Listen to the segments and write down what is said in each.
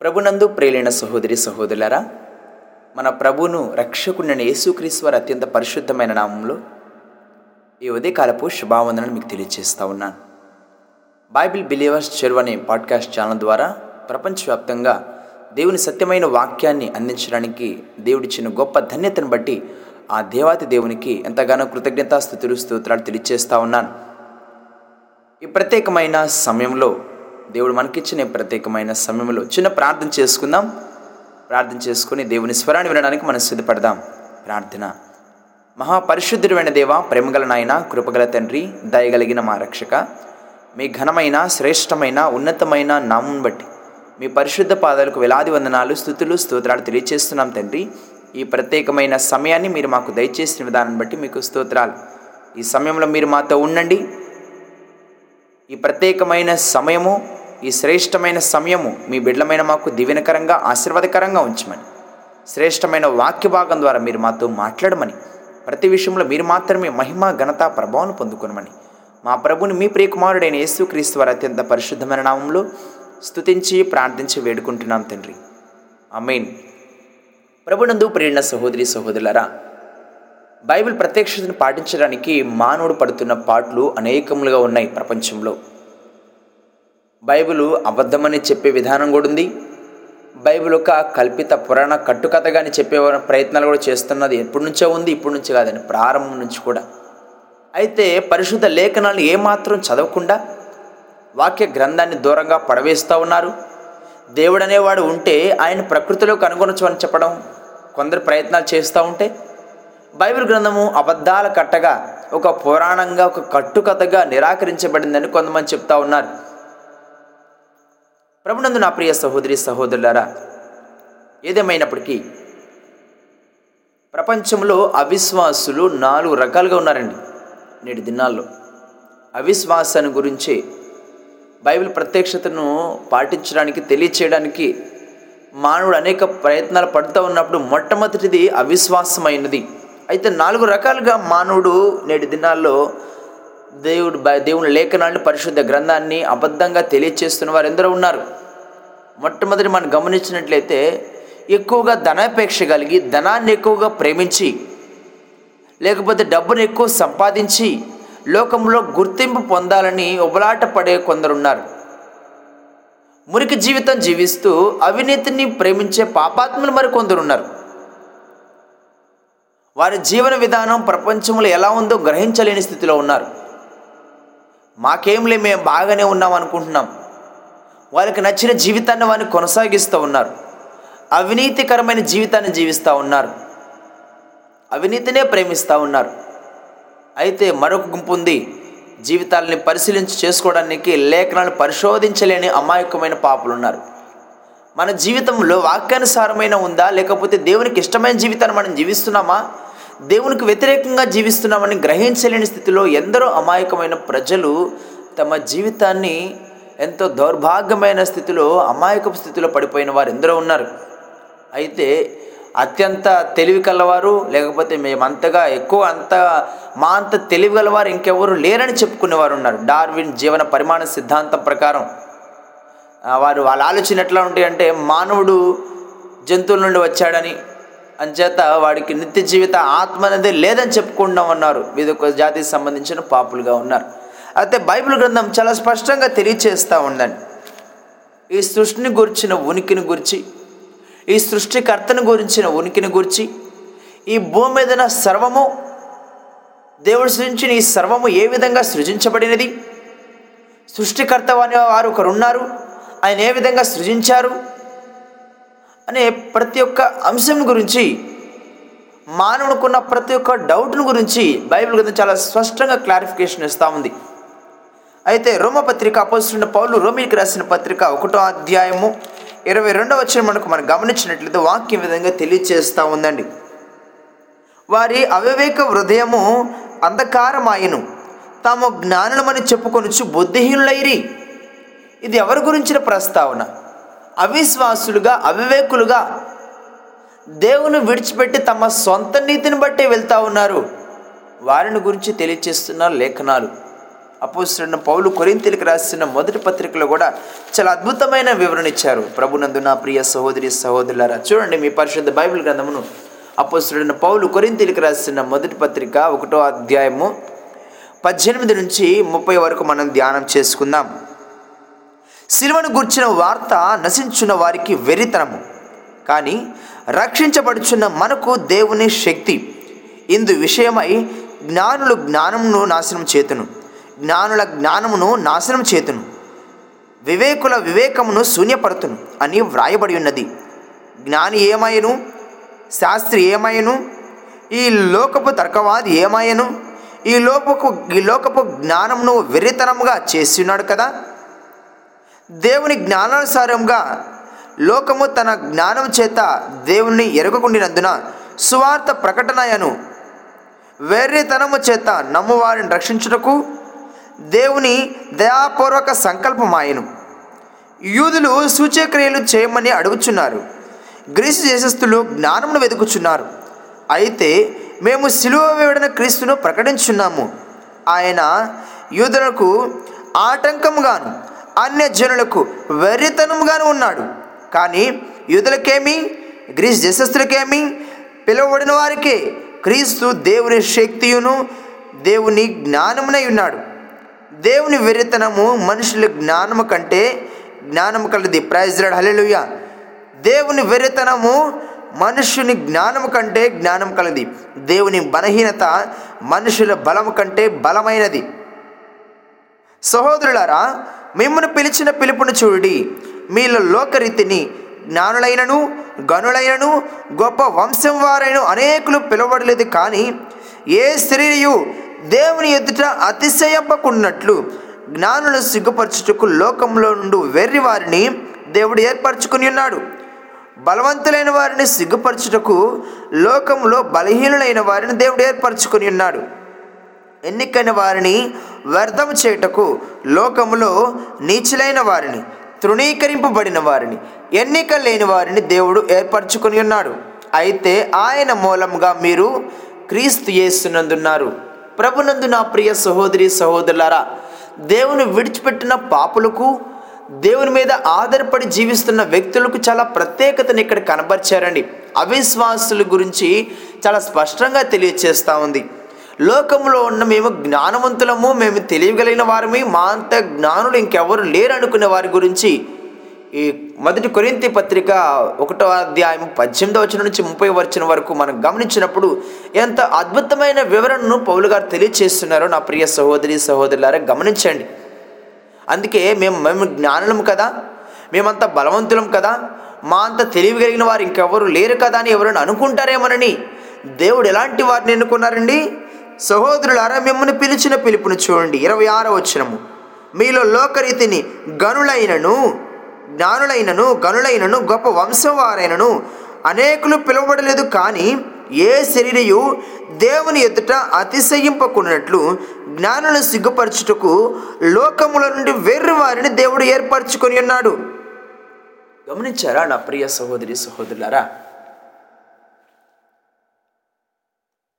ప్రభునందు ప్రేలిన సహోదరి సహోదరులరా మన ప్రభును రక్షకుడిని యేసుక్రీశ్వర్ అత్యంత పరిశుద్ధమైన నామంలో ఈ ఉదయకాలపు శుభావందనను మీకు తెలియజేస్తా ఉన్నాను. బైబిల్ బిలీవర్స్ చెరువు అనే పాడ్కాస్ట్ ఛానల్ ద్వారా ప్రపంచవ్యాప్తంగా దేవుని సత్యమైన వాక్యాన్ని అందించడానికి దేవుడిచ్చిన గొప్ప ధన్యతను బట్టి ఆ దేవాతి దేవునికి ఎంతగానో కృతజ్ఞతాస్థుతులు స్తోత్రాలు తెలియజేస్తా ఉన్నాను. ఈ ప్రత్యేకమైన సమయంలో దేవుడు మనకిచ్చిన ప్రత్యేకమైన సమయంలో చిన్న ప్రార్థన చేసుకుందాం. ప్రార్థన చేసుకుని దేవుని స్వరాన్ని వినడానికి మనం సిద్ధపడదాం. ప్రార్థన. మహాపరిశుద్ధుడైన దేవ ప్రేమగల నాయన కృపగల తండ్రి దయగలిగిన మా రక్షక మీ ఘనమైన శ్రేష్టమైన ఉన్నతమైన నామం బట్టి మీ పరిశుద్ధ పాదాలకు వేలాది వందనాలు స్థుతులు స్తోత్రాలు తెలియజేస్తున్నాం తండ్రి. ఈ ప్రత్యేకమైన సమయాన్ని మీరు మాకు దయచేసిన విధానం బట్టి మీకు స్తోత్రాలు. ఈ సమయంలో మీరు మాతో ఉండండి. ఈ ప్రత్యేకమైన సమయము ఈ శ్రేష్టమైన సమయము మీ బిడ్డలమైన మాకు దీవెనకరంగా ఆశీర్వాదకరంగా ఉంచమని. శ్రేష్టమైన వాక్య భాగం ద్వారా మీరు మాతో మాట్లాడమని. ప్రతి విషయంలో మీరు మాత్రమే మహిమ ఘనత ప్రభావం పొందుకొనమని. మా ప్రభుని మీ ప్రియకుమారుడైన యేసుక్రీస్తు వారి అత్యంత పరిశుద్ధమైన నామంలో స్తుతించి ప్రార్థించి వేడుకుంటున్నాం తండ్రి. అమీన్ ప్రభునందు ప్రేరణ సహోదరి సహోదరులరా బైబిల్ ప్రత్యక్షతను పాటించడానికి మానవుడు పడుతున్న పాటలు అనేకములుగా ఉన్నాయి ప్రపంచంలో. బైబిలు అబద్ధమని చెప్పే విధానం కూడా ఉంది. బైబిల్ ఒక కల్పిత పురాణ కట్టుకథగాని చెప్పే ప్రయత్నాలు కూడా చేస్తున్నది ఎప్పటి నుంచో ఉంది ఇప్పటి నుంచి కాదని ప్రారంభం నుంచి కూడా. అయితే పరిశుద్ధ లేఖనాలు ఏమాత్రం చదవకుండా వాక్య గ్రంథాన్ని దూరంగా పడవేస్తూ ఉన్నారు. దేవుడు అనేవాడు ఉంటే ఆయన ప్రకృతిలో కనుగొనచ్చు అని చెప్పడం కొందరు ప్రయత్నాలు చేస్తూ ఉంటే బైబిల్ గ్రంథము అబద్ధాల కట్టగా ఒక పురాణంగా ఒక కట్టుకథగా నిరాకరించబడిందని కొంతమంది చెప్తా ఉన్నారు. ప్రభునందు నా ప్రియ సహోదరి సహోదరులారా ఏదేమైనప్పటికీ ప్రపంచంలో అవిశ్వాసులు నాలుగు రకాలుగా ఉన్నారండి నేటి దినాల్లో. అవిశ్వాసాన్ని గురించి బైబిల్ ప్రత్యక్షతను పాటించడానికి తెలియచేయడానికి మానవుడు అనేక ప్రయత్నాలు పడుతూ ఉన్నప్పుడు మొట్టమొదటిది అవిశ్వాసమైనది. అయితే నాలుగు రకాలుగా మానవుడు నేటి దినాల్లో దేవుడు దేవుని లేఖనాన్ని పరిశుద్ధ గ్రంథాన్ని అబద్ధంగా తెలియచేస్తున్న వారు ఎందరో ఉన్నారు. మొట్టమొదటి మనం గమనించినట్లయితే ఎక్కువగా ధనాపేక్ష కలిగి ధనాన్ని ఎక్కువగా ప్రేమించి లేకపోతే డబ్బును ఎక్కువ సంపాదించి లోకంలో గుర్తింపు పొందాలని ఉబలాట పడే కొందరున్నారు. మురికి జీవితం జీవిస్తూ అవినీతిని ప్రేమించే పాపాత్ములు మరి కొందరున్నారు. వారి జీవన విధానం ప్రపంచంలో ఎలా ఉందో గ్రహించలేని స్థితిలో ఉన్నారు. మాకేంలే మేము బాగానే ఉన్నాం అనుకుంటున్నాం. వాళ్ళకి నచ్చిన జీవితాన్ని వారిని కొనసాగిస్తూ ఉన్నారు. అవినీతికరమైన జీవితాన్ని జీవిస్తూ ఉన్నారు. అవినీతినే ప్రేమిస్తూ ఉన్నారు. అయితే మరొక గుంపు ఉంది. జీవితాలని పరిశీలించి చేసుకోవడానికి లేఖనాలను పరిశోధించలేని అమాయకమైన పాపులు ఉన్నారు. మన జీవితంలో వాక్యానుసారమైన ఉందా? లేకపోతే దేవునికి ఇష్టమైన జీవితాన్ని మనం జీవిస్తున్నామా? దేవునికి వ్యతిరేకంగా జీవిస్తున్నామని గ్రహించలేని స్థితిలో ఎందరో అమాయకమైన ప్రజలు తమ జీవితాన్ని ఎంతో దౌర్భాగ్యమైన స్థితిలో అమాయకపు స్థితిలో పడిపోయిన వారు ఎందరో ఉన్నారు. అయితే అత్యంత తెలివి కలవారు లేకపోతే మేమంతగా ఎక్కువ అంత మా అంత తెలివి గలవారు ఇంకెవరు లేరని చెప్పుకునేవారు ఉన్నారు. డార్విన్ జీవన పరిమాణ సిద్ధాంతం ప్రకారం. వారు వాళ్ళ ఆలోచన ఎట్లా ఉంటాయి అంటే మానవుడు జంతువుల నుండి వచ్చాడని అంచేత వాడికి నిత్య జీవిత ఆత్మ అనేది లేదని చెప్పుకుంటాం ఉన్నారు ఇది ఒక జాతికి సంబంధించిన పాపులుగా ఉన్నారు. అయితే బైబిల్ గ్రంథం చాలా స్పష్టంగా తెలియచేస్తూ ఉందండి. ఈ సృష్టిని గురించిన ఉనికిని గురించి ఈ సృష్టికర్తను గురించిన ఉనికిని గురించి ఈ భూమి మీదన సర్వము దేవుడు సృజించిన ఈ సర్వము ఏ విధంగా సృజించబడినది? సృష్టికర్త అనే వారు ఒకరు ఉన్నారు ఆయన ఏ విధంగా సృజించారు? అనే ప్రతి ఒక్క అంశం గురించి మానవునికున్న ప్రతి ఒక్క డౌట్ను గురించి బైబిల్ గ్రంథం చాలా స్పష్టంగా క్లారిఫికేషన్ ఇస్తూ ఉంది. అయితే రోమపత్రిక అపోస్తున్న పౌలు రోమికి రాసిన పత్రిక ఒకటో అధ్యాయము ఇరవై రెండవ వచ్చిన మనకు మనం గమనించినట్లయితే వాక్యం విధంగా తెలియచేస్తూ ఉందండి. వారి అవివేక హృదయము అంధకారమాయను. తాము జ్ఞానులమని చెప్పుకొనుచు బుద్ధిహీనులైరి. ఇది ఎవరి గురించిన ప్రస్తావన? అవిశ్వాసులుగా అవివేకులుగా దేవుని విడిచిపెట్టి తమ సొంత నీతిని బట్టే వెళ్తా ఉన్నారు. వారిని గురించి తెలియచేస్తున్న లేఖనాలు. అపోసిన పౌలు కొరింతీలకు రాసిన మొదటి పత్రికలో కూడా చాలా అద్భుతమైన వివరణ ఇచ్చారు. ప్రభునందు నా ప్రియ సహోదరి సహోదరులారా చూడండి మీ పరిశుద్ధ బైబిల్ గ్రంథమును. అపోస్తుడైన పౌలు కొరింతీలకు రాసిన మొదటి పత్రిక ఒకటో అధ్యాయము పద్దెనిమిది నుంచి ముప్పై వరకు మనం ధ్యానం చేసుకుందాం. సిలువను గుర్చిన వార్త నశించున్న వారికి వెరితనము కానీ రక్షించబడుచున్న మనకు దేవుని శక్తి. ఇందు విషయమై జ్ఞానులు జ్ఞానమును నాశనం చేతును. జ్ఞానుల జ్ఞానమును నాశనం చేతును. వివేకుల వివేకమును శూన్యపడుతును అని వ్రాయబడి ఉన్నది. జ్ఞాని ఏమయ్యను? శాస్త్రి ఏమయ్యను? ఈ లోకపు తర్కవాది ఏమయ్యను? ఈ లోపకు ఈ లోకపు జ్ఞానమును వెర్రితనముగా చేసి ఉన్నాడు కదా? దేవుని జ్ఞానానుసారంగా లోకము తన జ్ఞానం చేత దేవుని ఎరగకుండినందున సువార్త ప్రకటనయను వేర్రితనము చేత నమ్మువారిని రక్షించుటకు దేవుని దయాపూర్వక సంకల్పమాయను. యూదులు సూచక్రియలు చేయమని అడుగుచున్నారు. గ్రీసు దేశస్థులు జ్ఞానమును వెతుకుచున్నారు. అయితే మేము సిలువ వేడిన క్రీస్తును ప్రకటించున్నాము ఆయన యూదులకు ఆటంకముగాను అన్య జనులకు ఉన్నాడు. కానీ యూదులకేమి గ్రీస్ దేశస్థులకేమి పిలువబడిన వారికే క్రీస్తు దేవుని శక్తియును దేవుని జ్ఞానమునై ఉన్నాడు. దేవుని వెర్రితనము మనుషుల జ్ఞానము కంటే జ్ఞానము కలది. ప్రైజ్రాడ్ హలెలుయ దేవుని వెర్రితనము మనుషుని జ్ఞానము కంటే జ్ఞానం కలది. దేవుని బలహీనత మనుషుల బలము కంటే బలమైనది. సహోదరులారా మిమ్మను పిలిచిన పిలుపును చూడి మీలో లోకరీతిని జ్ఞానులైనను గనులైనను గొప్ప వంశం వారైన అనేకులు పిలవడలేదు కానీ ఏ స్త్రీయు దేవుని ఎదుట అతిశయపకున్నట్లు జ్ఞానులు సిగ్గుపరచుటకు లోకంలో నుండి వెర్రి వారిని దేవుడు ఏర్పరచుకుని ఉన్నాడు. బలవంతులైన వారిని సిగ్గుపరచుటకు లోకంలో బలహీనులైన వారిని దేవుడు ఏర్పరచుకుని ఉన్నాడు. ఎన్నికైన వారిని వ్యర్థం చేయుటకు లోకములో నీచులైన వారిని తృణీకరింపబడిన వారిని ఎన్నిక లేని వారిని దేవుడు ఏర్పరచుకుని ఉన్నాడు. అయితే ఆయన మూలంగా మీరు క్రీస్తు చేస్తున్నందున్నారు ప్రభునందు నా ప్రియ సహోదరి సహోదరులారా దేవుని విడిచిపెట్టిన పాపులకు దేవుని మీద ఆధారపడి జీవిస్తున్న వ్యక్తులకు చాలా ప్రత్యేకతను ఇక్కడ కనబరిచారండి. అవిశ్వాసుల గురించి చాలా స్పష్టంగా తెలియచేస్తూ ఉంది. లోకంలో ఉన్న మేము జ్ఞానవంతులము మేము తెలియగలిగిన వారమే మా అంత జ్ఞానులు ఇంకెవరు లేరు అనుకునే వారి గురించి ఈ మొదటి కొరింతి పత్రిక ఒకటో అధ్యాయం పద్దెనిమిదో వచ్చిన నుంచి ముప్పై వచ్చిన వరకు మనం గమనించినప్పుడు ఎంత అద్భుతమైన వివరణను పౌలు గారు తెలియచేస్తున్నారో నా ప్రియ సహోదరి సహోదరులారా గమనించండి. అందుకే మేము మేము జ్ఞానులం కదా మేమంతా బలవంతులం కదా మా అంత తెలియగలిగిన వారు ఇంకెవరు లేరు కదా అని ఎవరైనా అనుకుంటారేమోనని దేవుడు ఎలాంటి వారిని ఎన్నుకున్నారండి? సహోదరులారా మిమ్మల్ని పిలిచిన పిలుపును చూడండి. ఇరవై ఆరో వచ్చినము మీలో లోకరీతిని గనులైనను జ్ఞానులైనను గనులైనను గొప్ప వంశం వారైనను అనేకులు పిలువబడలేదు. కానీ ఏ శరీరయు దేవుని ఎదుట అతిశయింపకున్నట్లు జ్ఞానులను సిగ్గుపరచుటకు లోకముల నుండి వేర్రు వారిని దేవుడు ఏర్పరచుకొని ఉన్నాడు. గమనించారా నా ప్రియ సహోదరి సహోదరులారా?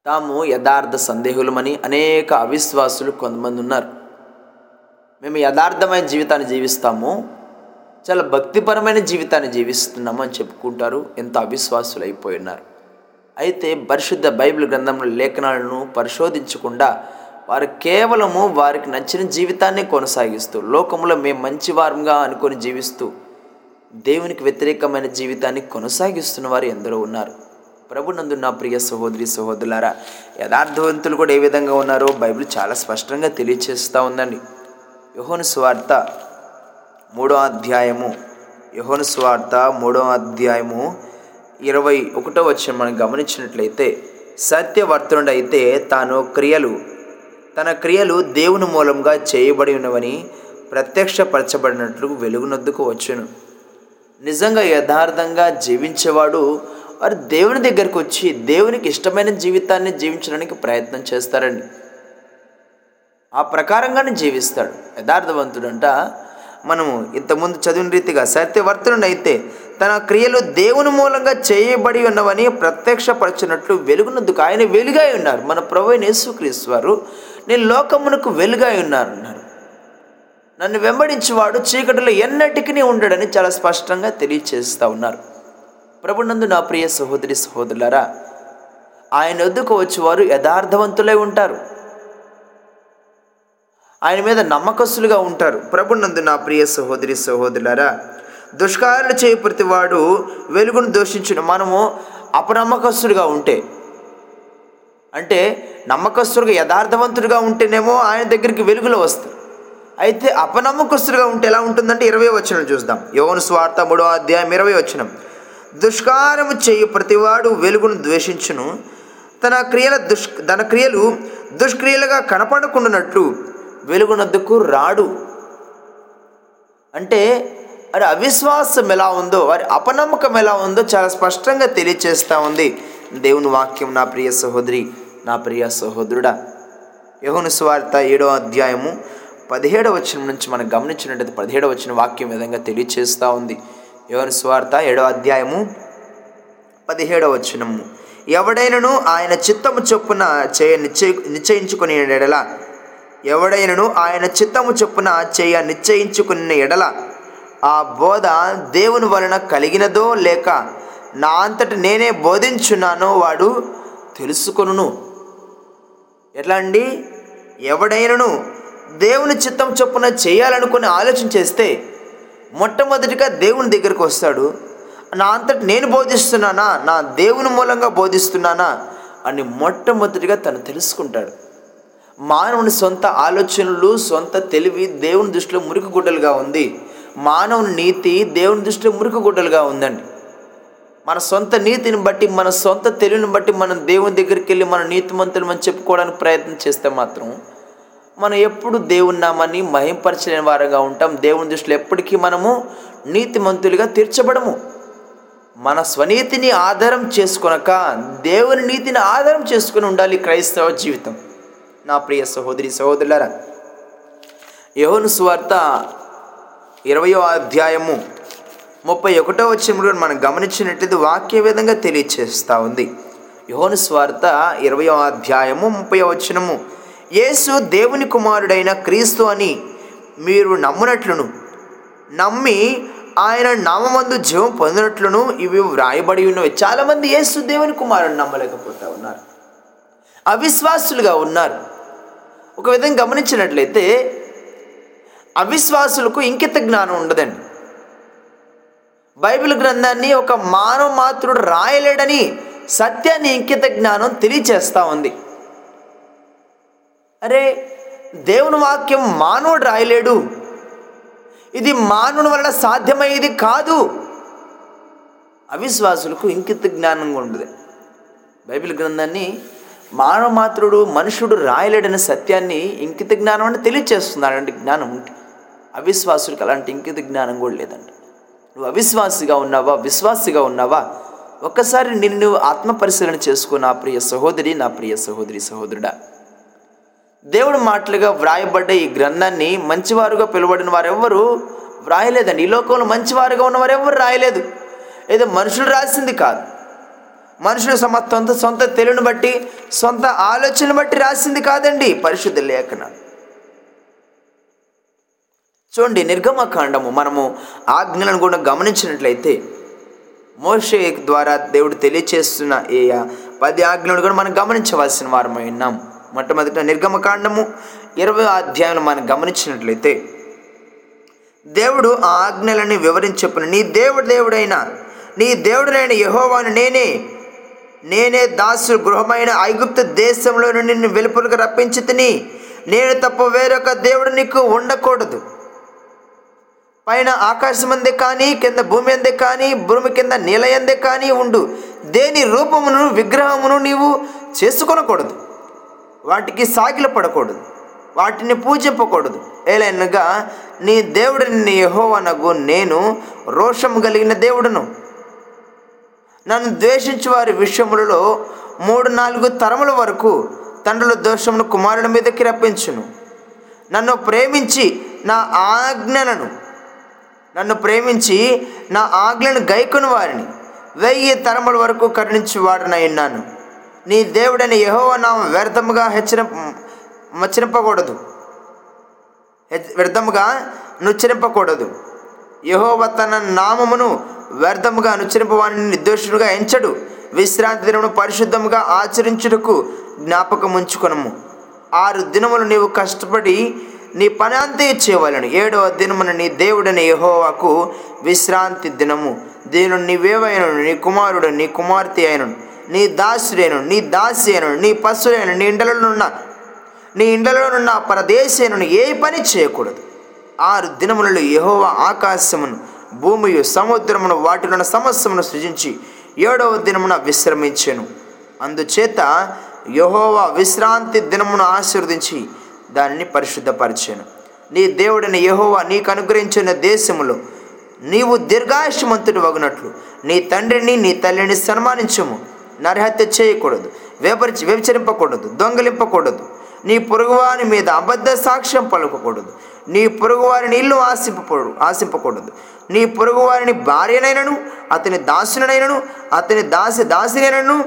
తాము యథార్థ సందేహులమని అనేక అవిశ్వాసులు కొంతమంది ఉన్నారు మేము యథార్థమైన జీవితాన్ని జీవిస్తాము. చాలా భక్తిపరమైన జీవితాన్ని జీవిస్తున్నాము అని చెప్పుకుంటారు. ఎంత అవిశ్వాసులు అయిపోయి ఉన్నారు. అయితే పరిశుద్ధ బైబిల్ గ్రంథంలో లేఖనాలను పరిశోధించకుండా వారు కేవలము వారికి నచ్చిన జీవితాన్ని కొనసాగిస్తూ లోకంలో మేము మంచి వారంగా అనుకొని జీవిస్తూ దేవునికి వ్యతిరేకమైన జీవితాన్ని కొనసాగిస్తున్న వారు ఎందరో ఉన్నారు. ప్రభునందు నా ప్రియ సహోదరి సహోదరులారా యథార్థవంతులు కూడా ఏ విధంగా ఉన్నారో బైబిల్ చాలా స్పష్టంగా తెలియచేస్తూ ఉందండి. యోహోను స్వార్త మూడో అధ్యాయము యోహోను స్వార్త మూడో అధ్యాయము ఇరవై ఒకటో వచ్చిన మనం గమనించినట్లయితే సత్యవర్తనుడైతే అయితే తాను క్రియలు తన క్రియలు దేవుని మూలంగా చేయబడి ఉన్నవని ప్రత్యక్షపరచబడినట్లు వెలుగునొద్దుకు వచ్చును. నిజంగా యథార్థంగా జీవించేవాడు వారు దేవుని దగ్గరికి వచ్చి దేవునికి ఇష్టమైన జీవితాన్ని జీవించడానికి ప్రయత్నం చేస్తారండి. ఆ ప్రకారంగానే జీవిస్తాడు. యథార్థవంతుడంట. మనము ఇంతకుముందు చదివిన రీతిగా సత్యవర్తనుడు అయితే తన క్రియలు దేవుని మూలంగా చేయబడి ఉన్నవని ప్రత్యక్షపరచినట్లు వెలుగునందుకు ఆయన వెలుగై ఉన్నారు. మన ప్రభు యేసుక్రీస్తు వారు నేను లోకమునకు వెలుగా ఉన్నారు అన్నారు. నన్ను వెంబడించేవాడు చీకటిలో ఎన్నటికీ ఉండడని చాలా స్పష్టంగా తెలియచేస్తూ ఉన్నారు. ప్రభునందు నా ప్రియ సహోదరి సహోదరులారా ఆయన వద్దకు వచ్చేవారు యథార్థవంతులై ఉంటారు. ఆయన మీద నమ్మకస్తులుగా ఉంటారు. ప్రభునందు నా ప్రియ సహోదరి సహోదరులారా దుష్కార్యాలు చేయ ప్రతివాడు వెలుగును దోషించిన. మనము అపనమ్మకస్తుడిగా ఉంటే అంటే నమ్మకస్తుడిగా యథార్థవంతుడిగా ఉంటేనేమో ఆయన దగ్గరికి వెలుగులో వస్తారు. అయితే అపనమ్మకస్తుడిగా ఉంటే ఎలా ఉంటుందంటే ఇరవై వచనం చూద్దాం. యోగను స్వార్థ మూడో అధ్యాయం ఇరవై వచనం. దుష్కారము చేయు ప్రతివాడు వెలుగును ద్వేషించును. తన క్రియల దుష్ తన క్రియలు దుష్క్రియలుగా కనపడకుండానట్లు వెలుగునద్దుకు రాడు. అంటే వారి అవిశ్వాసం ఎలా ఉందో వారి అపనమ్మకం ఎలా ఉందో చాలా స్పష్టంగా తెలియచేస్తూ ఉంది. దేవుని వాక్యం నా ప్రియ సహోదరి నా ప్రియ సహోదరుడా. యహోను స్వార్థ ఏడో అధ్యాయము పదిహేడవ వచనం నుంచి మనం గమనించినట్టయితే పదిహేడవ వచ్చిన వాక్యం విధంగా తెలియచేస్తూ ఉంది. యోని స్వార్థ ఏడో అధ్యాయము పదిహేడవ వచనము. ఎవడైనను ఆయన చిత్తము చొప్పున చేయ నిశ్చయి నిశ్చయించుకుని ఎడల. ఎవడైనను ఆయన చిత్తము చొప్పున చేయ నిశ్చయించుకున్న ఎడల. ఆ బోధ దేవుని వలన కలిగినదో లేక నా అంతటి నేనే బోధించున్నానో వాడు తెలుసుకొను ఎట్లా అండి? ఎవడైనను దేవుని చిత్తం చొప్పున చేయాలనుకుని ఆలోచన చేస్తే మొట్టమొదటిగా దేవుని దగ్గరికి వస్తాడు. నా అంతటి నేను బోధిస్తున్నానా? నా దేవుని మూలంగా బోధిస్తున్నానా? అని మొట్టమొదటిగా తను తెలుసుకుంటాడు. మానవుని సొంత ఆలోచనలు సొంత తెలివి దేవుని దృష్టిలో మురికి గుడ్డలుగా ఉంది. మానవుని నీతి దేవుని దృష్టిలో మురికి గుడ్డలుగా ఉందండి. మన సొంత నీతిని బట్టి మన సొంత తెలివిని బట్టి మనం దేవుని దగ్గరికి వెళ్ళి మన నీతిమంతులు మనం చెప్పుకోవడానికి ప్రయత్నం చేస్తే మాత్రం మనం ఎప్పుడు దేవుని నామాన్ని మహింపరచలేని వారంగా ఉంటాం. దేవుని దృష్టిలో ఎప్పటికీ మనము నీతిమంతులుగా తీర్చబడము. మన స్వనీతిని ఆధారం చేసుకొనక దేవుని నీతిని ఆధారం చేసుకుని ఉండాలి క్రైస్తవ జీవితం. నా ప్రియ సహోదరి సహోదరులారా యహోను సువార్త ఇరవయో అధ్యాయము ముప్పై ఒకటో వచ్చినప్పుడు మనం గమనించినట్లయితే వాక్య విధంగా తెలియచేస్తూ ఉంది. యోహను స్వార్త ఇరవయో అధ్యాయము ముప్పై వచనము యేసు దేవుని కుమారుడైన క్రీస్తు అని మీరు నమ్మునట్లును. నమ్మి ఆయన నామందు జీవం పొందినట్లును ఇవి వ్రాయబడి ఉన్నవి. చాలామంది యేసు దేవుని కుమారుడు నమ్మలేకపోతా ఉన్నారు. అవిశ్వాసులుగా ఉన్నారు. ఒక విధంగా గమనించినట్లయితే అవిశ్వాసులకు ఇంకిత జ్ఞానం ఉండదండి. బైబిల్ గ్రంథాన్ని ఒక మానవ మాత్రుడు రాయలేడని సత్యాన్ని ఇంకిత జ్ఞానం తెలియచేస్తూ ఉంది. అరే దేవుని వాక్యం మానవుడు రాయలేడు. ఇది మానవుని వలన సాధ్యమయ్యేది కాదు. అవిశ్వాసులకు ఇంకిత జ్ఞానం ఉంటుంది బైబిల్ గ్రంథాన్ని మానవ మాత్రుడు మనుషుడు రాయలేడనే సత్యాన్ని ఇంకిత జ్ఞానం అంటే తెలియచేస్తున్నాడు. అంటే జ్ఞానం ఉంటే అవిశ్వాసులకు అలాంటి ఇంకిత జ్ఞానం కూడా లేదండి. నువ్వు అవిశ్వాసిగా ఉన్నావా? విశ్వాసిగా ఉన్నావా? ఒక్కసారి నిన్ను నువ్వు ఆత్మ పరిశీలన చేసుకో నా ప్రియ సహోదరి నా ప్రియ సహోదరి సహోదరుడా. దేవుడు మాటలుగా వ్రాయబడ్డ ఈ గ్రంథాన్ని మంచివారుగా పిలువడిన వారెవ్వరూ వ్రాయలేదండి. ఈ లోకంలో మంచివారుగా ఉన్నవారు ఎవరు రాయలేదు. ఏదో మనుషులు రాసింది కాదు. మనుషులు సమ సొంత సొంత తెలివిని బట్టి సొంత ఆలోచనను బట్టి రాసింది కాదండి పరిశుద్ధ లేఖనాలు. చూడండి నిర్గమకాండము మనము ఆజ్ఞలను కూడా గమనించినట్లయితే మోషే ద్వారా దేవుడు తెలియచేస్తున్న ఏ పది ఆజ్ఞలను కూడా మనం గమనించవలసిన వారమై ఉన్నాము మొట్టమొదట నిర్గమకాండము ఇరవై అధ్యాయంలో మనం గమనించినట్లయితే దేవుడు ఆ ఆజ్ఞలని వివరించి నీ దేవుడు దేవుడైన నీ దేవుడునైన యహోవాను నేనే నేనే దాసు గృహమైన ఐగుప్తు దేశంలో నిన్ను వెలుపులకు రప్పించి తిని నేను తప్ప వేరొక దేవుడు నీకు ఉండకూడదు. పైన ఆకాశం అందే కానీ కింద భూమి అందే కానీ భూమి కింద నీల ఎందే కానీ ఉండు. దేని రూపమును విగ్రహమును నీవు చేసుకొనకూడదు. వాటికి సాకిలు పడకూడదు వాటిని పూజింపకూడదు. ఏలైనగా నీ దేవుడిని నీ నేను రోషం కలిగిన దేవుడును. నన్ను ద్వేషించు వారి విషయములలో మూడు నాలుగు తరముల వరకు తండ్రుల దోషమును కుమారుల మీదకి రప్పించును. నన్ను ప్రేమించి నా ఆజ్ఞలను నన్ను ప్రేమించి నా ఆజ్ఞలను గైకొని వారిని. వెయ్యి తరముల వరకు కరుణించి వాడినై ఉన్నాను. నీ దేవుడని యహోవ నామం వ్యర్థముగా హెచ్చరి మచ్చరింపకూడదు. వ్యర్థముగా నుచ్చరింపకూడదు. యహోవ తన నామమును వ్యర్థముగా అనుచరింపవాని నిర్దోషుడుగా ఎంచడు. విశ్రాంతి దినమును పరిశుద్ధముగా ఆచరించుటకు జ్ఞాపకం ఉంచుకొనము ఆరు దినములు నీవు కష్టపడి నీ పని అంతే చేయవలను. ఏడవ దినమున నీ దేవుడని యహోవాకు విశ్రాంతి దినము. దీనిని నీవేవైనను? నీ కుమారుడు నీ కుమార్తె అయినను. నీ దాసుడేను నీ దాసేను నీ పశులేను నీ ఇండలలోనున్న నీ ఇండలోనున్న పరదేశేను ఏ పని చేయకూడదు. ఆరు దినములలో యహోవ ఆకాశమును భూమియు సముద్రమును వాటిలోని సమస్యమును సృజించి ఏడవ దినమున విశ్రమించాను. అందుచేత యహోవా విశ్రాంతి దినమును ఆశీర్వదించి దానిని పరిశుద్ధపరిచాను. నీ దేవుడిని యహోవా నీకు అనుగ్రహించిన దేశములో నీవు దీర్ఘాయుష్మంతుడు వగినట్లు నీ తండ్రిని నీ తల్లిని సన్మానించము. నరహత్య చేయకూడదు వ్యపరిచి వ్యభిచరింపకూడదు దొంగలింపకూడదు. నీ పొరుగువారి మీద అబద్ధ సాక్ష్యం పలుకకూడదు. నీ పొరుగువారిని ఇల్లు ఆశింపకూడదు ఆశింపకూడదు. నీ పొరుగువారిని భార్యనైనను అతని దాసునైనను అతని దాసి దాసినైనను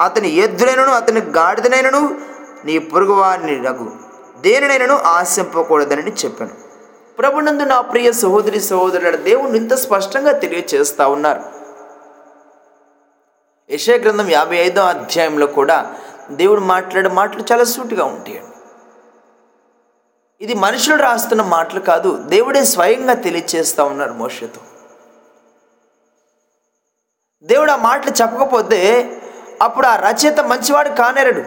అతని ఎద్దునైనను అతని గాడిదనైనను నీ పొరుగువారిని రఘు దేనినైనను ఆశింపకూడదని చెప్పాను. ప్రభునందు నా ప్రియ సహోదరి సహోదరుల దేవుని ఇంత స్పష్టంగా తెలియచేస్తా ఉన్నారు. యశయ గ్రంథం యాభై ఐదో అధ్యాయంలో కూడా దేవుడు మాట్లాడే మాటలు చాలా సూటిగా ఉంటాయండి ఇది మనుషులు రాస్తున్న మాటలు కాదు దేవుడే స్వయంగా తెలియచేస్తూ ఉన్నారు మోషతో. దేవుడు ఆ మాటలు చెప్పకపోతే అప్పుడు ఆ రచయిత మంచివాడు కానేరడు.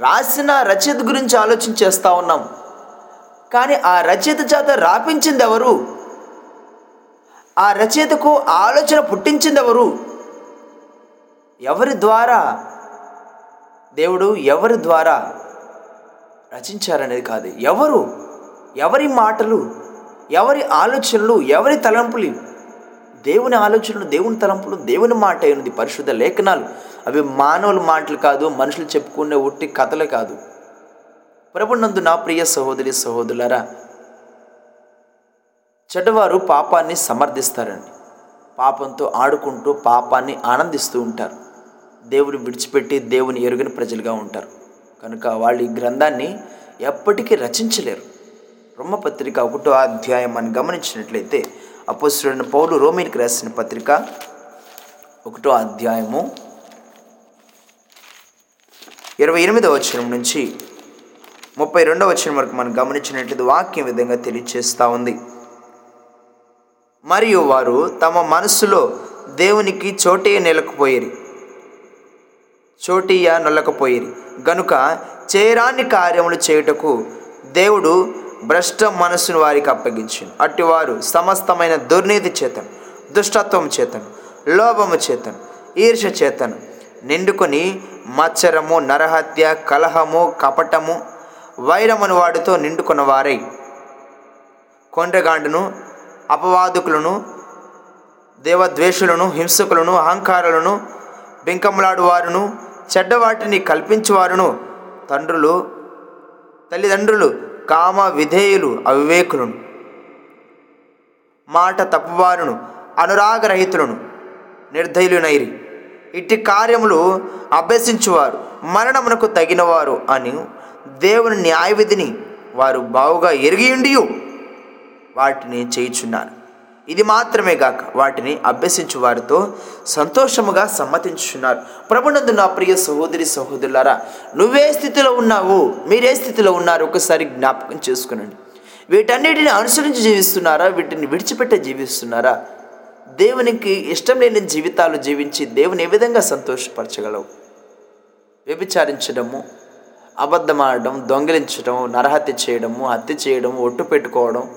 రాసిన రచయిత గురించి ఆలోచన చేస్తూ ఉన్నాం. కానీ ఆ రచయిత చేత రాపించింది ఎవరు? ఆ రచయితకు ఆలోచన పుట్టించిందెవరు? ఎవరి ద్వారా? దేవుడు ఎవరి ద్వారా రచించారనేది కాదు. ఎవరు? ఎవరి మాటలు? ఎవరి ఆలోచనలు? ఎవరి తలంపులు? దేవుని ఆలోచనలు దేవుని తలంపులు దేవుని మాట అయినది పరిశుద్ధ లేఖనాలు. అవి మానవుల మాటలు కాదు మనుషులు చెప్పుకునే ఉట్టి కథలే కాదు. ప్రభునందు నా ప్రియ సహోదరి సహోదరులారా చెడ్డవారు పాపాన్ని సమర్థిస్తారండి. పాపంతో ఆడుకుంటూ పాపాన్ని ఆనందిస్తూ ఉంటారు. దేవుని విడిచిపెట్టి దేవుని ఎరుగని ప్రజలుగా ఉంటారు. కనుక వాళ్ళు ఈ గ్రంథాన్ని ఎప్పటికీ రచించలేరు. రొమ్మపత్రిక ఒకటో అధ్యాయం అని గమనించినట్లయితే అపోస్తుడైన పౌలు రోమిన్కి రాసిన పత్రిక ఒకటో అధ్యాయము ఇరవై ఎనిమిదవ వచనం నుంచి ముప్పై రెండవ వచనం వరకు మనం గమనించినట్లయితే వాక్యం విధంగా తెలియజేస్తూ ఉంది. మరియు వారు తమ మనస్సులో దేవునికి చోటే నెలకపోయిరి. చోటీయ నొల్లకపోయిరి. గనుక చేరాని కార్యములు చేయుటకు దేవుడు భ్రష్ట మనస్సును వారికి అప్పగించింది అట్టివారు సమస్తమైన దుర్నీతి చేతను దుష్టత్వం చేతను లోభము చేతను ఈర్ష చేతను నిండుకొని మత్సరము నరహత్య కలహము కపటము వైరమును వాడితో నిండుకున్న వారై కొండ్రగాండును అపవాదుకులను దేవద్వేషులను హింసకులను అహంకారులను బింకములాడువారును చెడ్డవాటిని కల్పించువారును తండ్రులు తల్లిదండ్రులు కామ విధేయులు అవివేకులను మాట తప్పువారును అనురాగరహితులను నిర్ధయులునైరి ఇట్టి కార్యములు అభ్యసించువారు మరణమునకు తగినవారు అని దేవుని న్యాయవిధిని వారు బావుగా ఎరిగియుండియు వాటిని చేయుచున్నారు ఇది మాత్రమే గాక వాటిని అభ్యసించు వారితో సంతోషముగా సమ్మతించున్నారు ప్రభునందు నా ప్రియ సహోదరి సహోదరులారా నువ్వే స్థితిలో ఉన్నావు మీరే స్థితిలో ఉన్నారు ఒకసారి జ్ఞాపకం చేసుకునండి. వీటన్నిటిని అనుసరించి జీవిస్తున్నారా వీటిని విడిచిపెట్టి జీవిస్తున్నారా? దేవునికి ఇష్టం లేని జీవితాలు జీవించి దేవుని ఏ విధంగా సంతోషపరచగలవు? వ్యభిచారించడము అబద్ధమాడడం దొంగిలించడం నరహత్య చేయడము హత్య చేయడము ఒట్టు పెట్టుకోవడం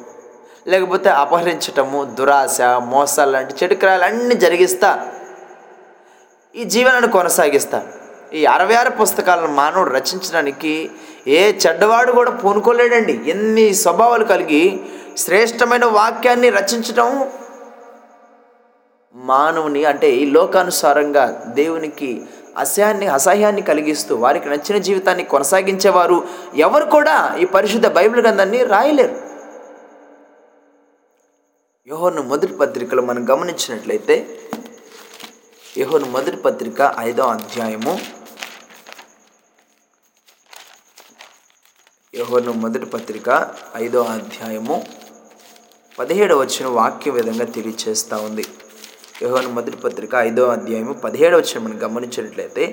లేకపోతే అపహరించటము దురాశ మోసాలు లాంటి చెడు క్రియలన్నీ జరిగిస్తా. ఈ జీవనాన్ని కొనసాగిస్తా. ఈ అరవై ఆరు పుస్తకాలను మానవుడు రచించడానికి ఏ చెడ్డవాడు కూడా పూనుకోలేడండి. ఎన్ని స్వభావాలు కలిగి శ్రేష్టమైన వాక్యాన్ని రచించటం మానవుని అంటే ఈ లోకానుసారంగా దేవునికి అసహ్యాన్ని అసహ్యాన్ని కలిగిస్తూ వారికి నచ్చిన జీవితాన్ని కొనసాగించేవారు ఎవరు కూడా ఈ పరిశుద్ధ బైబిల్ గ్రంథాన్ని రాయలేరు. యోహోను మొదటి పత్రికలో మనం గమనించినట్లయితే యోహోను మొదటి పత్రిక ఐదో అధ్యాయము. యోహోను మొదటి పత్రిక ఐదో అధ్యాయము పదిహేడు వచ్చిన వాక్య విధంగా తెలియచేస్తూ ఉంది. యోహోను మొదటి పత్రిక ఐదో అధ్యాయము పదిహేడు వచ్చిన మనం గమనించినట్లయితే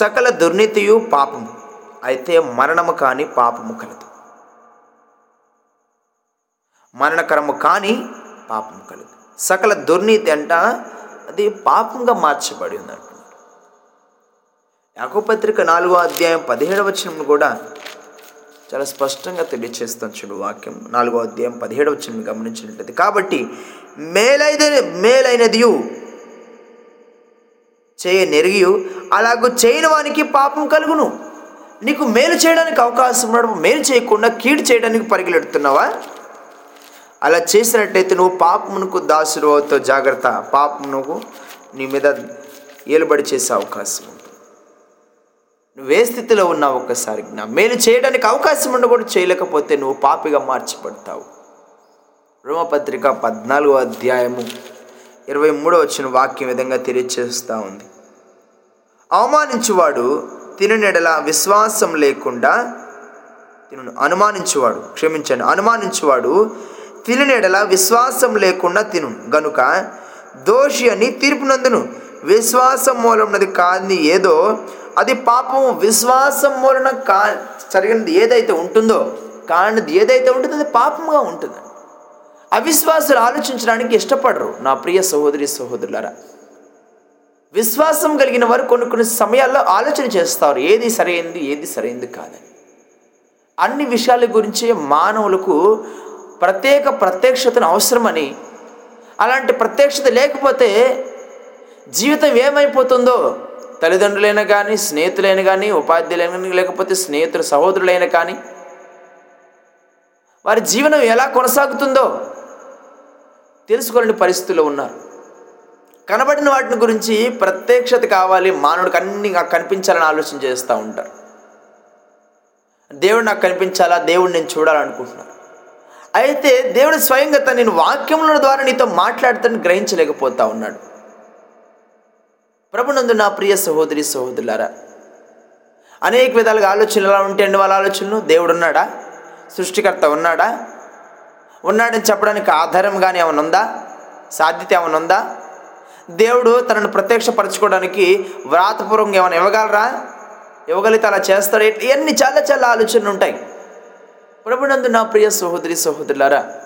సకల దుర్నీతియు పాపము అయితే మరణము కాని పాపము కలదు. మరణకరము కాని పాపం కలుగు. సకల దుర్నీతి అంట అది పాపంగా మార్చబడి ఉంది అంటున్నాడు యాకోపత్రిక నాలుగో అధ్యాయం పదిహేడవ వచనం కూడా చాలా స్పష్టంగా తెలియచేస్తాం చూడు వాక్యం నాలుగో అధ్యాయం పదిహేడవ వచనం గమనించినట్లయితే. కాబట్టి మేలైన మేలైనదియు చేయ నెరిగియు అలాగూ చేయని వానికి పాపం కలుగును. నీకు మేలు చేయడానికి అవకాశం ఉన్నప్పుడు మేలు చేయకుండా కీడు చేయడానికి పరిగెడుతున్నావా? అలా చేసినట్టయితే నువ్వు పాపమునకు దాసుడు అవుతావు. జాగ్రత్త. పాపమునకు నువ్వు నీ మీద ఏలుబడి చేసే అవకాశం ఉంటుంది. నువ్వు ఏ స్థితిలో ఉన్నావు ఒక్కసారి జ్ఞా మేలు చేయడానికి అవకాశం ఉండి కూడా చేయలేకపోతే నువ్వు పాపిగా మార్చిపడతావు రోమపత్రిక పద్నాలుగో అధ్యాయము ఇరవై మూడో వచ్చిన వాక్యం విధంగా తెలియచేస్తూ ఉంది. అవమానించువాడు తిననెడల విశ్వాసం లేకుండా తిను అనుమానించువాడు క్షమించండి. అనుమానించువాడు తినడల విశ్వాసం లేకుండా తిను. గనుక దోషి అని తీర్పునందును. విశ్వాసం మూలమున్నది కాని ఏదో అది పాపము విశ్వాసం మూలన కా జరిగినది ఏదైతే ఉంటుందో కానిది ఏదైతే ఉంటుందో అది పాపముగా ఉంటుంది. అవిశ్వాసులు ఆలోచించడానికి ఇష్టపడరు. నా ప్రియ సహోదరి సహోదరులరా విశ్వాసం కలిగిన వారు కొన్ని కొన్ని సమయాల్లో ఆలోచన చేస్తారు ఏది సరైనది ఏది సరైనది కాదని. అన్ని విషయాల గురించి మానవులకు ప్రత్యేక ప్రత్యక్షతను అవసరమని. అలాంటి ప్రత్యక్షత లేకపోతే జీవితం ఏమైపోతుందో? తల్లిదండ్రులైనా కానీ స్నేహితులైనా కానీ ఉపాధ్యాయులైనా లేకపోతే స్నేహితులు సహోదరులైనా కానీ వారి జీవనం ఎలా కొనసాగుతుందో తెలుసుకోలేని పరిస్థితుల్లో ఉన్నారు. కనబడిన వాటిని గురించి ప్రత్యక్షత కావాలి మానవుడికి అన్ని కనిపించాలని ఆలోచన చేస్తూ ఉంటారు. దేవుడు నాకు కనిపించాలా? దేవుడు నేను చూడాలనుకుంటున్నాను. అయితే దేవుడు స్వయంగా తన నేను వాక్యముల ద్వారా నీతో మాట్లాడుతాను గ్రహించలేకపోతా ఉన్నాడు. ప్రభునందు నా ప్రియ సహోదరి సహోదరులారా అనేక విధాలుగా ఆలోచనలు ఎలా ఉంటాయండి వాళ్ళ ఆలోచనలు? దేవుడు ఉన్నాడా సృష్టికర్త ఉన్నాడా? ఉన్నాడని చెప్పడానికి ఆధారం కానీ ఏమైనా ఉందా? సాధ్యత ఏమైనా ఉందా? దేవుడు తనను ప్రత్యక్షపరచుకోవడానికి వ్రాతపూర్వకంగా ఏమైనా ఇవ్వగలరా? ఇవ్వగలిగితే అలా చేస్తాడు? ఇవన్నీ చాలా చాలా ఆలోచనలు ఉంటాయి. ప్రభునందు నా ప్రియ సహోదరి సహోదరులారా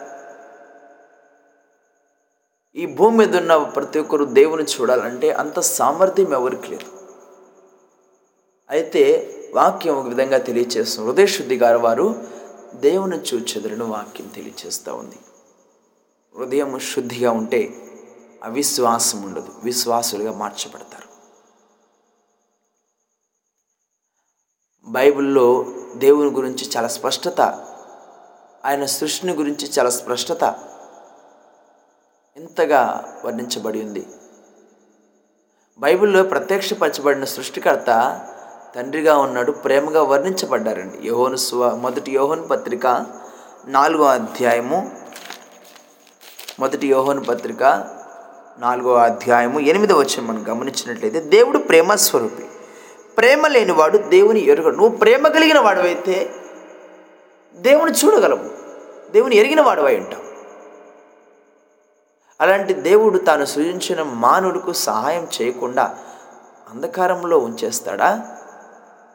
ఈ భూమి మీద ఉన్న ప్రతి ఒక్కరు దేవుని చూడాలంటే అంత సామర్థ్యం ఎవరికి లేదు. అయితే వాక్యం ఒక విధంగా తెలియచేస్తుంది. హృదయశుద్ధి గారు వారు దేవుని చూచెదరును వాక్యం తెలియచేస్తూ ఉంది. హృదయం శుద్ధిగా ఉంటే అవిశ్వాసం ఉండదు. విశ్వాసులుగా మార్చబడతారు. బైబిల్లో దేవుని గురించి చాలా స్పష్టత ఆయన సృష్టిని గురించి చాలా స్పష్టత ఇంతగా వర్ణించబడి ఉంది. బైబిల్లో ప్రత్యక్షపరచబడిన సృష్టికర్త తండ్రిగా ఉన్నాడు ప్రేమగా వర్ణించబడ్డారండి. యోహోను స్వ మొదటి యోహోను పత్రిక నాలుగో అధ్యాయము మొదటి యోహోను పత్రిక నాలుగో అధ్యాయము ఎనిమిదో వచ్చి మనం గమనించినట్లయితే దేవుడు ప్రేమ స్వరూపి ప్రేమ లేనివాడు దేవుని ఎరుగడు. నువ్వు ప్రేమ కలిగిన వాడవైతే దేవుని చూడగలవు దేవుని ఎరిగిన వాడవై ఉంటావు అలాంటి దేవుడు తాను సృజించిన మానవులకు సహాయం చేయకుండా అంధకారంలో ఉంచేస్తాడా?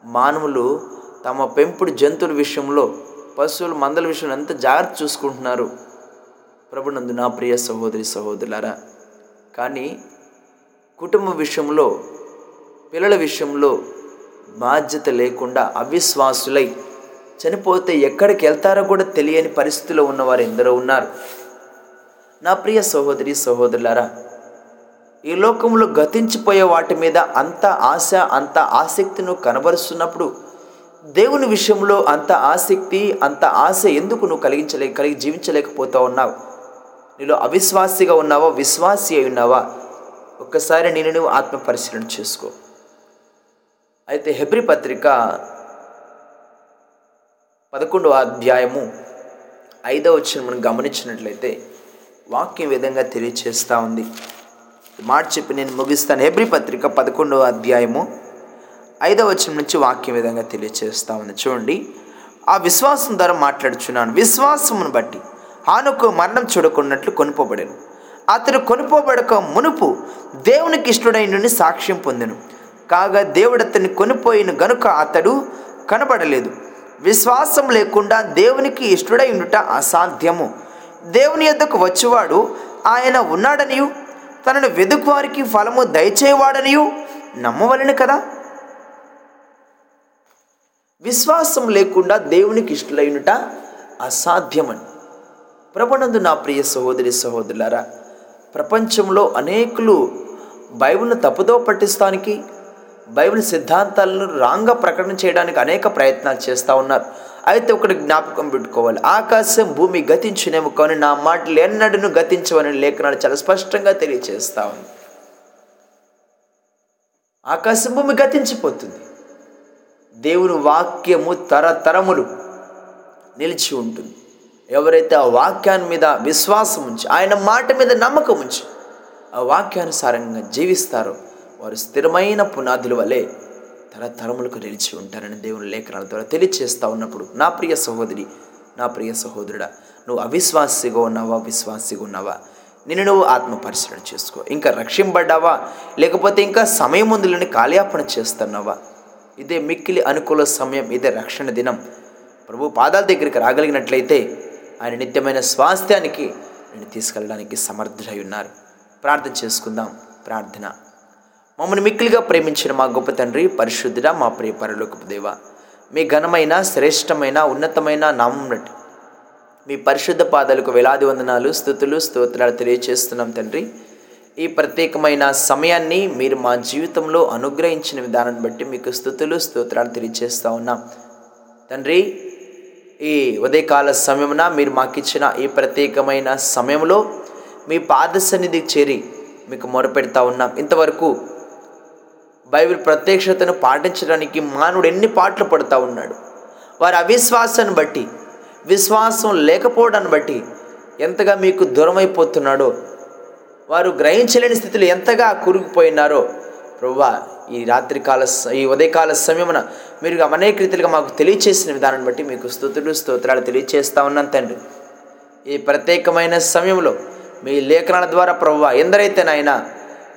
మానవులు తమ పెంపుడు జంతువుల విషయంలో పశువుల మందల విషయంలో ఎంత జాగ్రత్త చూసుకుంటున్నారు? ప్రభునందు నా ప్రియ సహోదరి సహోదరులారా కానీ కుటుంబ విషయంలో పిల్లల విషయంలో బాధ్యత లేకుండా అవిశ్వాసులై చనిపోతే ఎక్కడికి వెళ్తారో కూడా తెలియని పరిస్థితిలో ఉన్నవారు ఎందరో ఉన్నారు. నా ప్రియ సహోదరి సహోదరులారా ఈ లోకంలో గతించిపోయే వాటి మీద అంత ఆశ అంత ఆసక్తిను కనబరుస్తున్నప్పుడు దేవుని విషయంలో అంత ఆసక్తి అంత ఆశ ఎందుకు నువ్వు కలిగించలే కలిగి జీవించలేకపోతా ఉన్నావు? నీలో అవిశ్వాసిగా ఉన్నావా? విశ్వాసి అయి ఉన్నావా? ఒక్కసారి నేను నువ్వు ఆత్మ పరిశీలన చేసుకో. అయితే హెబ్రి పత్రిక పదకొండవ అధ్యాయము ఐదవ వచ్చిన మనం గమనించినట్లయితే వాక్యం విధంగా తెలియచేస్తూ ఉంది. మాట చెప్పి నేను ముగిస్తాను. హెబ్రి పత్రిక పదకొండవ అధ్యాయము ఐదవ వచనం నుంచి వాక్యం విధంగా తెలియచేస్తూ ఉంది. చూడండి. ఆ విశ్వాసం ద్వారా మాట్లాడుచున్నాను. విశ్వాసమును బట్టి హానుకు మరణం చూడకున్నట్లు కొనుపోబడాను. అతడు కొనుపోబడక మునుపు దేవునికి ఇష్టడైన నుండి సాక్ష్యం పొందెను. కాగా దేవుడు అతన్ని కొనిపోయిన గనుక అతడు కనబడలేదు. విశ్వాసం లేకుండా దేవునికి ఇష్టడై ఉండుట అసాధ్యము. దేవుని యొద్దకు వచ్చేవాడు ఆయన ఉన్నాడనియు. తనను వెదుకు వారికి ఫలము దయచేవాడనియు నమ్మవలను కదా? విశ్వాసం లేకుండా దేవునికి ఇష్టలైనట అసాధ్యమని. ప్రభునందు నా ప్రియ సహోదరి సహోదరులారా ప్రపంచంలో అనేకులు బైబిల్ను తప్పుదో పట్టిస్తానికి బైబిల్ సిద్ధాంతాలను రాంగా ప్రకటన చేయడానికి అనేక ప్రయత్నాలు చేస్తూ ఉన్నారు. అయితే ఒకటి జ్ఞాపకం పెట్టుకోవాలి. ఆకాశం భూమి గతించునేమో కానీ నా మాటలు ఎన్నడను గతించవని లేఖనాలు చాలా స్పష్టంగా తెలియచేస్తూ ఉంది. ఆకాశం భూమి గతించిపోతుంది. దేవుని వాక్యము తరతరములు నిలిచి ఉంటుంది. ఎవరైతే ఆ వాక్యాన్ని మీద విశ్వాసం ఉంచి ఆయన మాట మీద నమ్మకం ఉంచి ఆ వాక్యానుసారంగా జీవిస్తారో వారు స్థిరమైన పునాదుల వలె తరతరములకు నిలిచి ఉంటారని దేవుని లేఖనాల ద్వారా తెలియచేస్తూ ఉన్నప్పుడు నా ప్రియ సహోదరి నా ప్రియ సహోదరుడా నువ్వు అవిశ్వాసిగా ఉన్నావా? విశ్వాసిగా ఉన్నావా? నిన్ను నువ్వు ఆత్మ పరిశీలన చేసుకో. ఇంకా రక్షింపడ్డావా లేకపోతే ఇంకా సమయం ముందులని కాలయాపన చేస్తున్నావా? ఇదే మిక్కిలి అనుకూల సమయం ఇదే రక్షణ దినం. ప్రభు పాదాల దగ్గరికి రాగలిగినట్లయితే ఆయన నిత్యమైన స్వాస్థ్యానికి నేను తీసుకెళ్ళడానికి సమర్థులై ఉన్నారు. ప్రార్థన చేసుకుందాం. ప్రార్థన. మమ్మల్ని మిక్కిలిగా ప్రేమించిన మా గొప్ప తండ్రి పరిశుద్ధుడ మా ప్రియ పరలోకపు దేవ. మీ ఘనమైన శ్రేష్టమైన ఉన్నతమైన నామం నటి మీ పరిశుద్ధ పాదాలకు వేలాది వందనాలు స్థుతులు స్తోత్రాలు తెలియజేస్తున్నాం తండ్రి. ఈ ప్రత్యేకమైన సమయాన్ని మీరు మా జీవితంలో అనుగ్రహించిన విధానాన్ని బట్టి మీకు స్థుతులు స్తోత్రాలు తెలియజేస్తూ ఉన్నాం. తండ్రి ఈ ఉదయకాల సమయమున మీరు మాకిచ్చిన ఈ ప్రత్యేకమైన సమయంలో మీ పాద సన్నిధికి చేరి మీకు మొరపెడతా ఉన్నాం. ఇంతవరకు బైబిల్ ప్రత్యక్షతను పాటించడానికి మానవుడు ఎన్ని పాటలు పడుతూ ఉన్నాడు. వారి అవిశ్వాసాన్ని బట్టి విశ్వాసం లేకపోవడాన్ని బట్టి ఎంతగా మీకు దూరమైపోతున్నాడో వారు గ్రహించలేని స్థితిలో ఎంతగా కూరుకుపోయినారో ప్రభా ఈ రాత్రికాల ఈ ఉదయకాల సమయమున మీరు అనేక రీతిలుగా మాకు తెలియచేసిన విధానాన్ని బట్టి మీకు స్థుతులు స్తోత్రాలు తెలియచేస్తా ఉన్నాను తండ్రి. ఈ ప్రత్యేకమైన సమయంలో మీ లేఖనాల ద్వారా ప్రభువా ఎందరైతే నాయన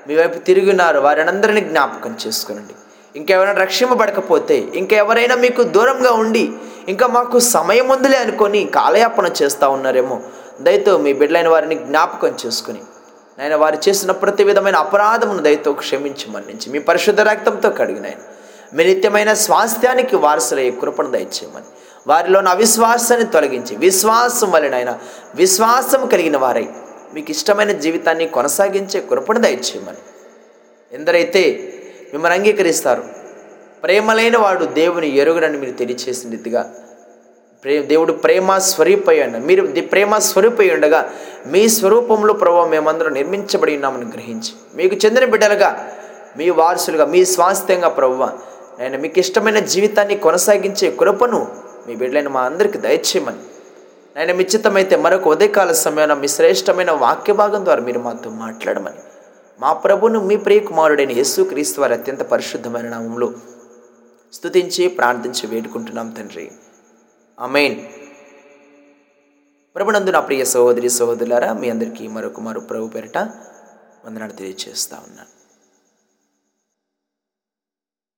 మీ వైపు తిరిగి ఉన్నారో. వారినందరినీ జ్ఞాపకం చేసుకునండి. ఇంకెవరైనా రక్షింపబడకపోతే ఇంకెవరైనా మీకు దూరంగా ఉండి ఇంకా మాకు సమయం ఉందిలే అనుకొని కాలయాపన చేస్తూ ఉన్నారేమో. దయతో మీ బిడ్డలైన వారిని జ్ఞాపకం చేసుకుని నాయన వారు చేసిన ప్రతి విధమైన అపరాధమును దయతో క్షమించి మన్నించి మీ పరిశుద్ధ రక్తంతో కడిగిన మీ నిత్యమైన స్వాస్థ్యానికి వారసులయ్యే కృపను దయచేయమని వారిలోని అవిశ్వాసాన్ని తొలగించి విశ్వాసం వలనైనా విశ్వాసం కలిగిన వారై మీకు ఇష్టమైన జీవితాన్ని కొనసాగించే కృపణ దయచేయమని. ఎందరైతే మిమ్మల్ని అంగీకరిస్తారు ప్రేమలైన వాడు దేవుని ఎరుగడని మీరు తెలియచేసిన రీతిగా ప్రే దేవుడు ప్రేమ స్వరూపై మీరు ప్రేమ స్వరూపై ఉండగా మీ స్వరూపంలో ప్రభావ మేమందరం నిర్మించబడి ఉన్నామని గ్రహించి మీకు చెందిన బిడ్డలుగా మీ వారసులుగా మీ స్వాస్థ్యంగా ప్రభువ నేను మీకు ఇష్టమైన జీవితాన్ని కొనసాగించే కృపను మీ బిడ్డలైన మా అందరికీ దయచేయమని. నేను మిచ్చితమైతే మరొక ఉదయకాల సమయంలో మీ శ్రేష్టమైన వాక్య భాగం ద్వారా మీరు మాతో మాట్లాడమని. మా ప్రభును మీ ప్రియ కుమారుడైన యేసు క్రీస్తు వారి అత్యంత పరిశుద్ధమైన నామంలో స్తుతించి ప్రార్థించి వేడుకుంటున్నాం తండ్రి. అమెయిన్ ప్రభునందు నా ప్రియ సహోదరి సహోదరులారా మీ అందరికీ మరొక మరో ప్రభు పేరిట వందనాలు తెలియజేస్తా ఉన్నాను.